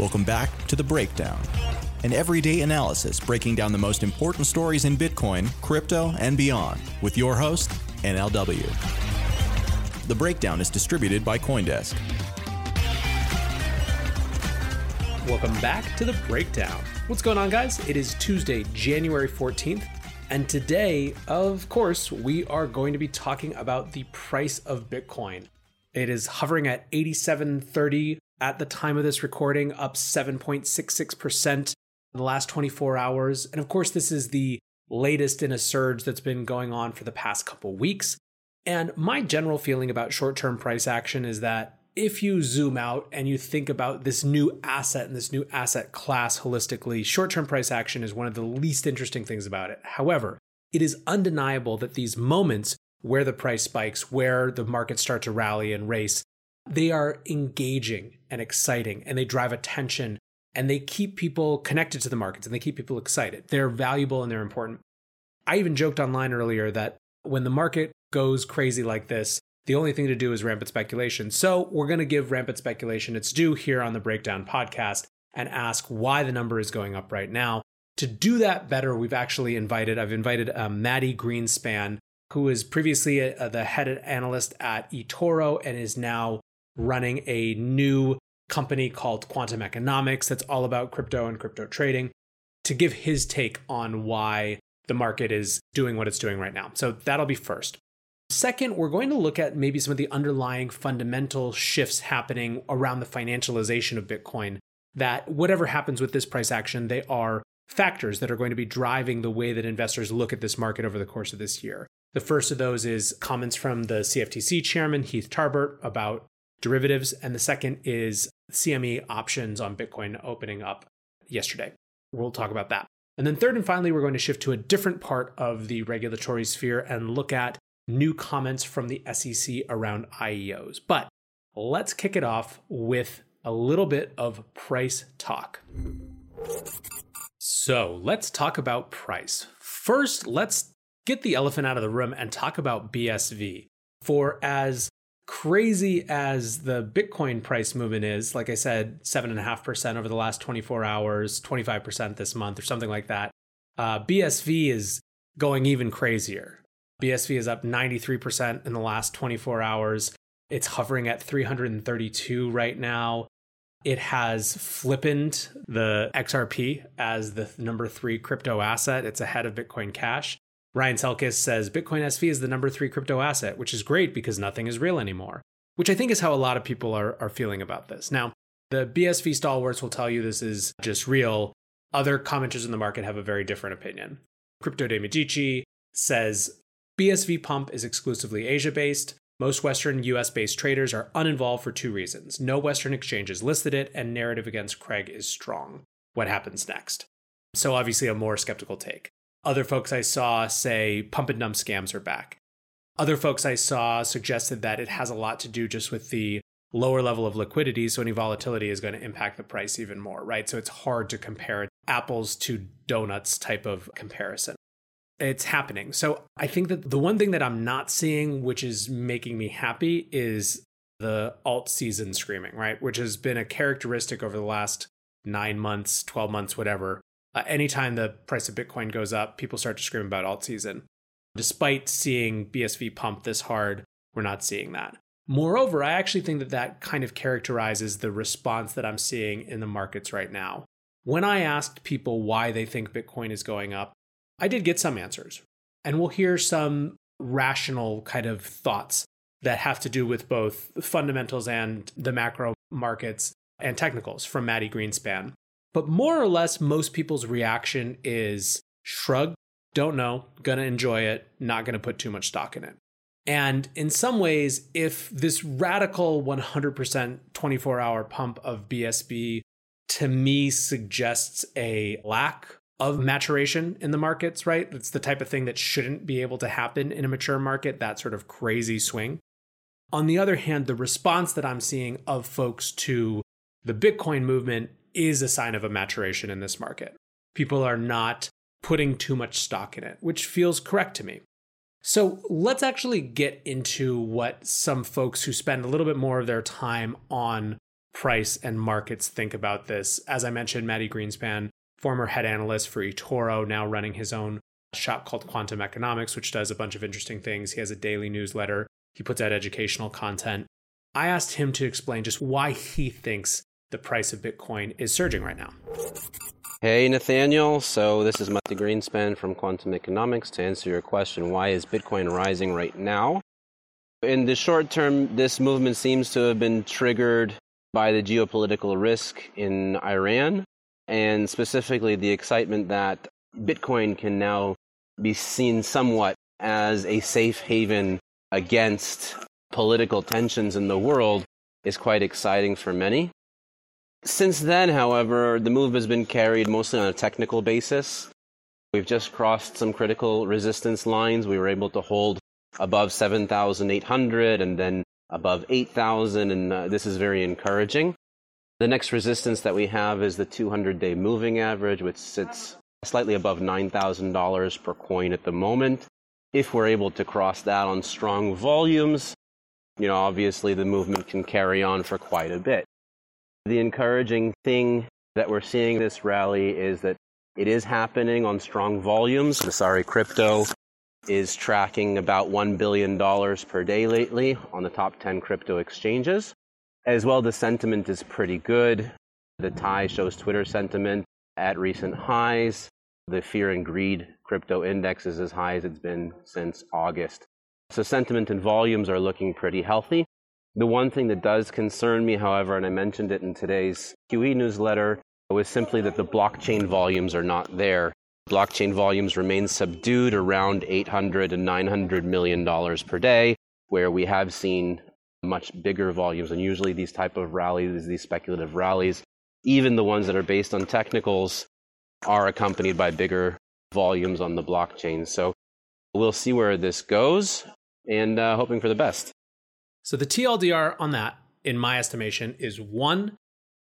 Welcome back to The Breakdown, an everyday analysis breaking down the most important stories in Bitcoin, crypto, and beyond with your host, NLW. The Breakdown is distributed by Coindesk. Welcome back to The Breakdown. What's going on, guys? It is Tuesday, January 14th. And today, of course, we are going to be talking about the price of Bitcoin. It is hovering at 87.30 at the time of this recording, up 7.66% in the last 24 hours. And of course, this is the latest in a surge that's been going on for the past couple weeks. And my general feeling about short term price action is that if you zoom out and you think about this new asset and this new asset class holistically, short term price action is one of the least interesting things about it. However, it is undeniable that these moments where the price spikes, where the markets start to rally and race, they are engaging and exciting and they drive attention and they keep people connected to the markets and they keep people excited. They're valuable and they're important. I even joked online earlier that when the market goes crazy like this, the only thing to do is rampant speculation. So we're going to give rampant speculation its due here on the Breakdown podcast and ask why the number is going up right now. To do that better, we've actually invited, I've invited um, Mati Greenspan, who was previously a, a, the head analyst at eToro and is now running a new company called Quantum Economics that's all about crypto and crypto trading to give his take on why the market is doing what it's doing right now. So that'll be first. Second, we're going to look at maybe some of the underlying fundamental shifts happening around the financialization of Bitcoin. That whatever happens with this price action, they are factors that are going to be driving the way that investors look at this market over the course of this year. The first of those is comments from the CFTC chairman, Heath Tarbert, about derivatives. And the second is CME options on Bitcoin opening up yesterday. We'll talk about that. And then, third and finally, we're going to shift to a different part of the regulatory sphere and look at new comments from the SEC around IEOs. But let's kick it off with a little bit of price talk. So let's talk about price. First, let's get the elephant out of the room and talk about BSV. For as crazy as the Bitcoin price movement is, like I said, 7.5% over the last 24 hours, 25% this month, or something like that, uh, BSV is going even crazier. BSV is up 93% in the last 24 hours. It's hovering at 332 right now. It has flippened the XRP as the number three crypto asset. It's ahead of Bitcoin Cash. Ryan Selkis says Bitcoin SV is the number three crypto asset, which is great because nothing is real anymore, which I think is how a lot of people are, are feeling about this. Now, the BSV stalwarts will tell you this is just real. Other commenters in the market have a very different opinion. Crypto De Medici says BSV Pump is exclusively Asia based. Most Western US based traders are uninvolved for two reasons. No Western exchanges listed it, and narrative against Craig is strong. What happens next? So, obviously, a more skeptical take. Other folks I saw say pump and dump scams are back. Other folks I saw suggested that it has a lot to do just with the lower level of liquidity. So any volatility is going to impact the price even more, right? So it's hard to compare apples to donuts type of comparison. It's happening. So I think that the one thing that I'm not seeing, which is making me happy, is the alt season screaming, right? Which has been a characteristic over the last nine months, 12 months, whatever, uh, anytime the price of Bitcoin goes up, people start to scream about alt season. Despite seeing BSV pump this hard, we're not seeing that. Moreover, I actually think that that kind of characterizes the response that I'm seeing in the markets right now. When I asked people why they think Bitcoin is going up, I did get some answers. And we'll hear some rational kind of thoughts that have to do with both fundamentals and the macro markets and technicals from Mati Greenspan. But more or less, most people's reaction is shrug, don't know, gonna enjoy it, not gonna put too much stock in it. And in some ways, if this radical 100% 24 hour pump of BSV to me suggests a lack of maturation in the markets, right? It's the type of thing that shouldn't be able to happen in a mature market, that sort of crazy swing. On the other hand, the response that I'm seeing of folks to the Bitcoin movement is a sign of a maturation in this market. People are not putting too much stock in it, which feels correct to me. So let's actually get into what some folks who spend a little bit more of their time on price and markets think about this. As I mentioned, Mati Greenspan, former head analyst for eToro, now running his own shop called Quantum Economics, which does a bunch of interesting things. He has a daily newsletter, he puts out educational content. I asked him to explain just why he thinks the price of Bitcoin is surging right now. Hey, Nathaniel. So, this is Mati Greenspan from Quantum Economics to answer your question why is Bitcoin rising right now? In the short term, this movement seems to have been triggered by the geopolitical risk in Iran, and specifically the excitement that Bitcoin can now be seen somewhat as a safe haven against political tensions in the world is quite exciting for many. Since then, however, the move has been carried mostly on a technical basis. We've just crossed some critical resistance lines. We were able to hold above 7,800 and then above 8,000, and uh, this is very encouraging. The next resistance that we have is the 200 day moving average, which sits slightly above $9,000 per coin at the moment. If we're able to cross that on strong volumes, you know, obviously the movement can carry on for quite a bit. The encouraging thing that we're seeing this rally is that it is happening on strong volumes. Messari Crypto is tracking about $1 billion per day lately on the top 10 crypto exchanges. As well, the sentiment is pretty good. The TIE shows Twitter sentiment at recent highs. The fear and greed crypto index is as high as it's been since August. So sentiment and volumes are looking pretty healthy. The one thing that does concern me, however, and I mentioned it in today's QE newsletter, was simply that the blockchain volumes are not there. Blockchain volumes remain subdued around 800 and 900 million dollars per day, where we have seen much bigger volumes. And usually these type of rallies, these speculative rallies, even the ones that are based on technicals, are accompanied by bigger volumes on the blockchain. So we'll see where this goes and uh, hoping for the best. So the TLDR on that, in my estimation, is one,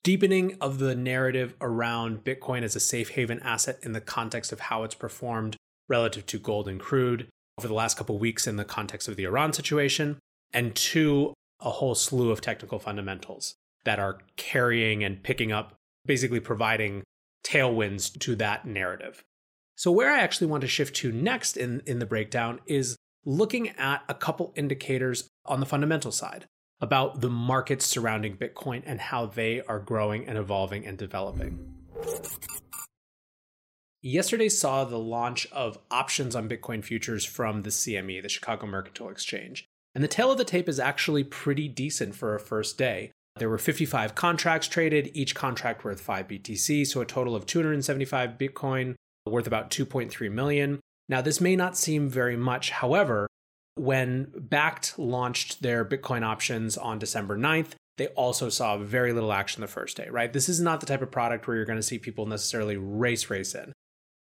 deepening of the narrative around Bitcoin as a safe haven asset in the context of how it's performed relative to gold and crude over the last couple weeks in the context of the Iran situation. And two, a whole slew of technical fundamentals that are carrying and picking up, basically providing tailwinds to that narrative. So, where I actually want to shift to next in, in the breakdown is looking at a couple indicators on the fundamental side about the markets surrounding Bitcoin and how they are growing and evolving and developing. Yesterday saw the launch of options on Bitcoin futures from the CME, the Chicago Mercantile Exchange. And the tale of the tape is actually pretty decent for a first day. There were 55 contracts traded, each contract worth 5 BTC, so a total of 275 Bitcoin worth about 2.3 million. Now, this may not seem very much. However, when Bakkt launched their Bitcoin options on December 9th, they also saw very little action the first day, right? This is not the type of product where you're going to see people necessarily race race in.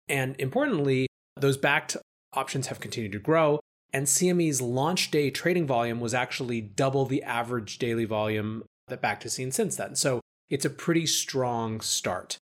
And importantly, those Bakkt options have continued to grow. And CME's launch day trading volume was actually double the average daily volume that Bakkt has seen since then. So it's a pretty strong start.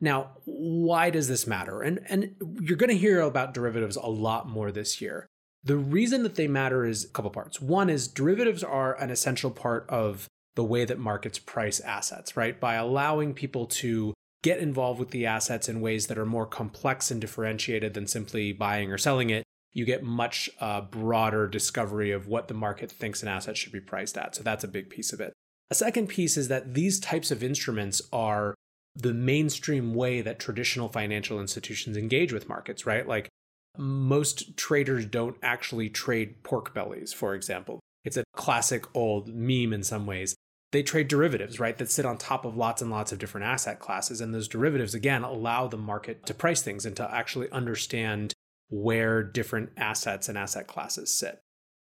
Now, why does this matter? And, and you're going to hear about derivatives a lot more this year. The reason that they matter is a couple parts. One is derivatives are an essential part of the way that markets price assets, right? By allowing people to get involved with the assets in ways that are more complex and differentiated than simply buying or selling it, you get much uh, broader discovery of what the market thinks an asset should be priced at. So that's a big piece of it. A second piece is that these types of instruments are the mainstream way that traditional financial institutions engage with markets, right? Like most traders don't actually trade pork bellies, for example. It's a classic old meme in some ways. They trade derivatives, right, that sit on top of lots and lots of different asset classes. And those derivatives, again, allow the market to price things and to actually understand where different assets and asset classes sit.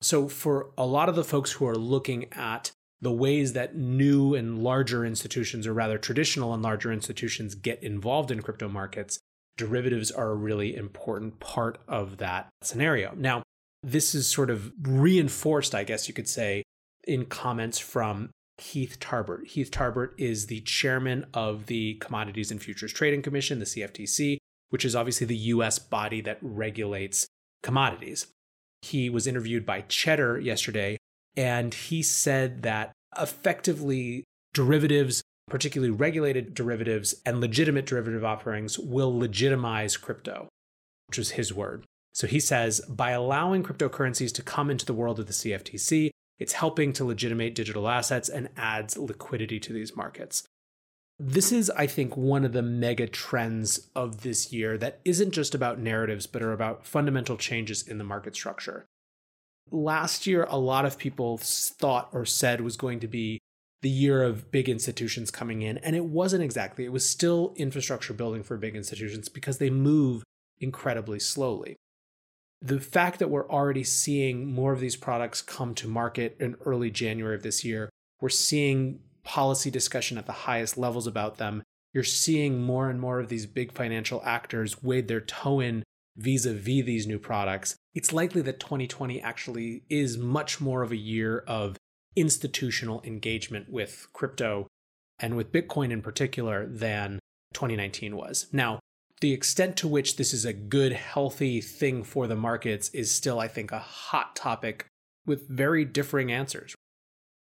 So, for a lot of the folks who are looking at the ways that new and larger institutions, or rather traditional and larger institutions, get involved in crypto markets, derivatives are a really important part of that scenario. Now, this is sort of reinforced, I guess you could say, in comments from Heath Tarbert. Heath Tarbert is the chairman of the Commodities and Futures Trading Commission, the CFTC, which is obviously the US body that regulates commodities. He was interviewed by Cheddar yesterday, and he said that effectively derivatives, particularly regulated derivatives and legitimate derivative offerings, will legitimize crypto, which was his word. So he says by allowing cryptocurrencies to come into the world of the CFTC, it's helping to legitimate digital assets and adds liquidity to these markets. This is, I think, one of the mega trends of this year that isn't just about narratives, but are about fundamental changes in the market structure. Last year, a lot of people thought or said was going to be the year of big institutions coming in, and it wasn't exactly. It was still infrastructure building for big institutions because they move incredibly slowly. The fact that we're already seeing more of these products come to market in early January of this year, we're seeing policy discussion at the highest levels about them, you're seeing more and more of these big financial actors wade their toe in vis a vis these new products. It's likely that 2020 actually is much more of a year of institutional engagement with crypto and with Bitcoin in particular than 2019 was. Now, the extent to which this is a good, healthy thing for the markets is still, I think, a hot topic with very differing answers.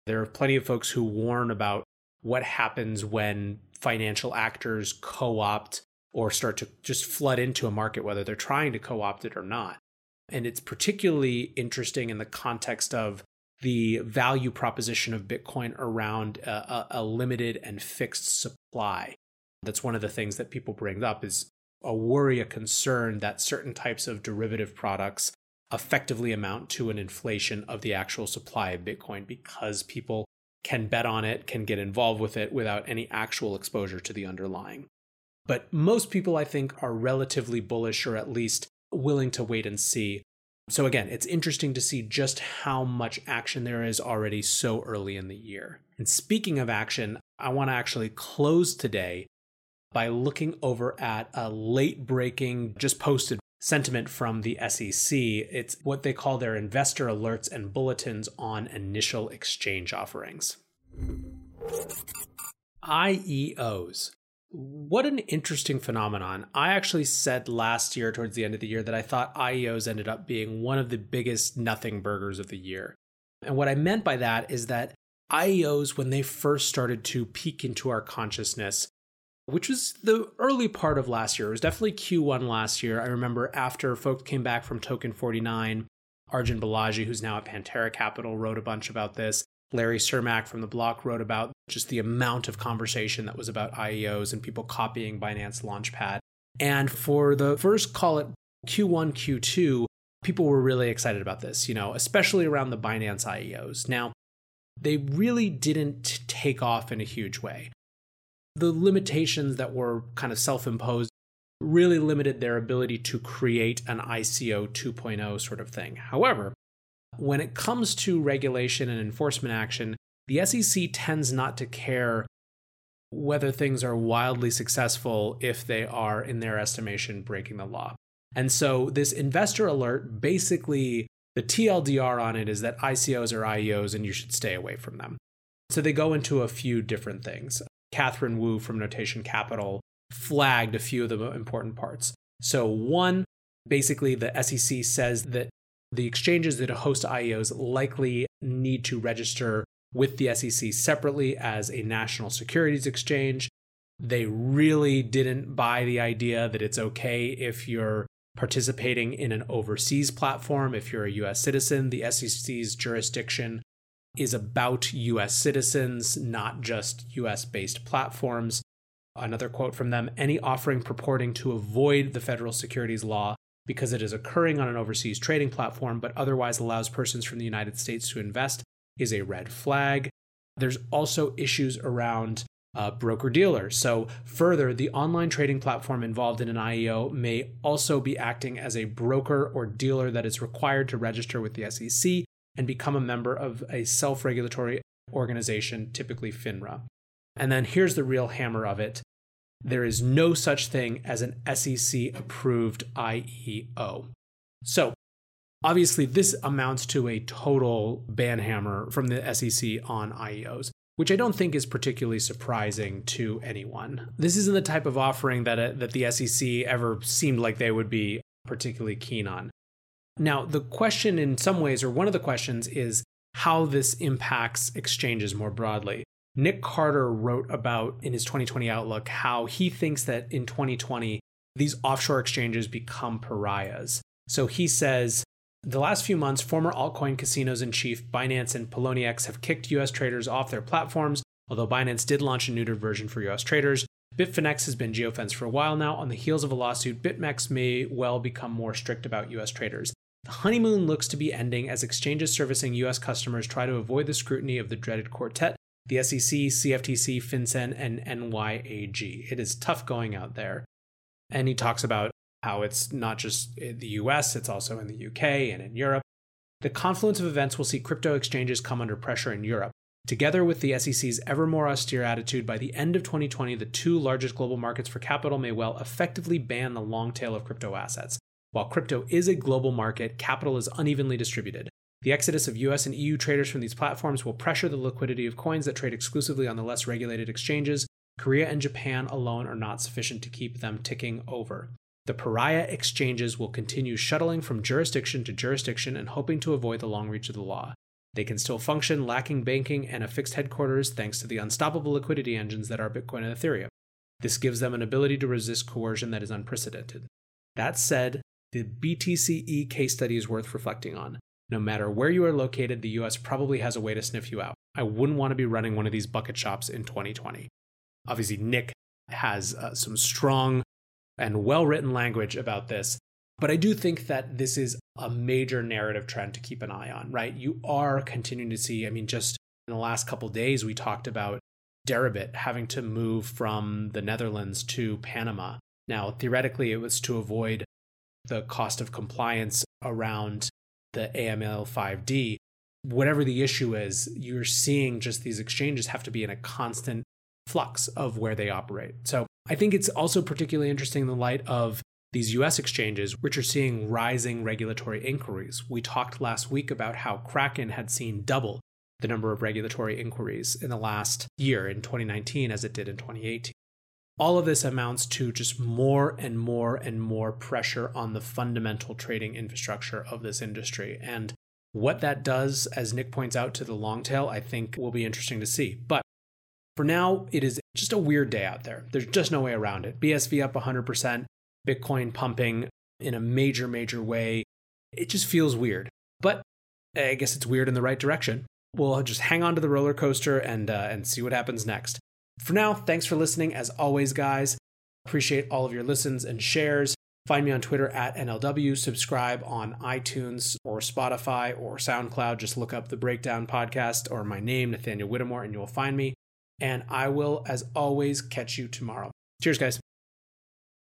There are plenty of folks who warn about what happens when financial actors co opt or start to just flood into a market, whether they're trying to co opt it or not. And it's particularly interesting in the context of the value proposition of Bitcoin around a, a, limited and fixed supply. That's one of the things that people bring up is a worry, a concern that certain types of derivative products effectively amount to an inflation of the actual supply of Bitcoin because people can bet on it, can get involved with it without any actual exposure to the underlying. But most people, I think, are relatively bullish or at least willing to wait and see. So, again, it's interesting to see just how much action there is already so early in the year. And speaking of action, I want to actually close today by looking over at a late breaking, just posted sentiment from the SEC. It's what they call their investor alerts and bulletins on initial exchange offerings. IEOs. What an interesting phenomenon. I actually said last year, towards the end of the year, that I thought IEOs ended up being one of the biggest nothing burgers of the year. And what I meant by that is that IEOs, when they first started to peek into our consciousness, which was the early part of last year. It was definitely Q1 last year. I remember after folks came back from Token 49, Arjun Balaji, who's now at Pantera Capital, wrote a bunch about this. Larry Cermak from the block wrote about just the amount of conversation that was about IEOs and people copying Binance Launchpad. And for the first, call it Q1, Q2, people were really excited about this, you know, especially around the Binance IEOs. Now, they really didn't take off in a huge way the limitations that were kind of self imposed really limited their ability to create an ICO 2.0 sort of thing. However, when it comes to regulation and enforcement action, the SEC tends not to care whether things are wildly successful if they are, in their estimation, breaking the law. And so, this investor alert basically, the TLDR on it is that ICOs are IEOs and you should stay away from them. So, they go into a few different things. Katherine Wu from Notation Capital flagged a few of the important parts. So, one, basically, the SEC says that the exchanges that host IEOs likely need to register with the SEC separately as a national securities exchange. They really didn't buy the idea that it's okay if you're participating in an overseas platform, if you're a US citizen. The SEC's jurisdiction is about US citizens, not just US based platforms. Another quote from them any offering purporting to avoid the federal securities law because it is occurring on an overseas trading platform but otherwise allows persons from the United States to invest is a red flag. There's also issues around uh, broker dealer. So, further, the online trading platform involved in an IEO may also be acting as a broker or dealer that is required to register with the SEC and become a member of a self regulatory organization, typically FINRA. And then here's the real hammer of it there is no such thing as an SEC approved IEO. So, obviously, this amounts to a total ban hammer from the SEC on IEOs, which I don't think is particularly surprising to anyone. This isn't the type of offering that, uh, that the SEC ever seemed like they would be particularly keen on. Now, the question in some ways, or one of the questions, is how this impacts exchanges more broadly. Nic Carter wrote about in his 2020 outlook how he thinks that in 2020, these offshore exchanges become pariahs. So he says, the last few months, former altcoin casinos in chief Binance and Poloniex have kicked US traders off their platforms, although Binance did launch a neutered version for US traders. Bitfinex has been geofenced for a while now. On the heels of a lawsuit, BitMEX may well become more strict about US traders. The honeymoon looks to be ending as exchanges servicing US customers try to avoid the scrutiny of the dreaded quartet the SEC, CFTC, FinCEN, and NYAG. It is tough going out there. And he talks about how it's not just the US, it's also in the UK and in Europe. The confluence of events will see crypto exchanges come under pressure in Europe. Together with the SEC's ever more austere attitude, by the end of 2020, the two largest global markets for capital may well effectively ban the long tail of crypto assets. While crypto is a global market, capital is unevenly distributed. The exodus of US and EU traders from these platforms will pressure the liquidity of coins that trade exclusively on the less regulated exchanges. Korea and Japan alone are not sufficient to keep them ticking over. The pariah exchanges will continue shuttling from jurisdiction to jurisdiction and hoping to avoid the long reach of the law. They can still function, lacking banking and a fixed headquarters thanks to the unstoppable liquidity engines that are Bitcoin and Ethereum. This gives them an ability to resist coercion that is unprecedented. That said, the BTC-e case study is worth reflecting on. No matter where you are located, the US probably has a way to sniff you out. I wouldn't want to be running one of these bucket shops in 2020. Obviously, Nic has uh, some strong and well written language about this, but I do think that this is a major narrative trend to keep an eye on, right? You are continuing to see, I mean, just in the last couple days, we talked about Deribit having to move from the Netherlands to Panama. Now, theoretically, it was to avoid the cost of compliance around the AML 5D, whatever the issue is, you're seeing just these exchanges have to be in a constant flux of where they operate. So I think it's also particularly interesting in the light of these US exchanges, which are seeing rising regulatory inquiries. We talked last week about how Kraken had seen double the number of regulatory inquiries in the last year in 2019 as it did in 2018. All of this amounts to just more and more and more pressure on the fundamental trading infrastructure of this industry. And what that does, as Nic points out, to the long tail, I think will be interesting to see. But for now, it is just a weird day out there. There's just no way around it. BSV up 100%, Bitcoin pumping in a major, major way. It just feels weird. But I guess it's weird in the right direction. We'll just hang on to the roller coaster and, uh, and see what happens next. For now, thanks for listening. As always, guys, appreciate all of your listens and shares. Find me on Twitter at NLW. Subscribe on iTunes or Spotify or SoundCloud. Just look up the Breakdown Podcast or my name, Nathaniel Whittemore, and you will find me. And I will, as always, catch you tomorrow. Cheers, guys.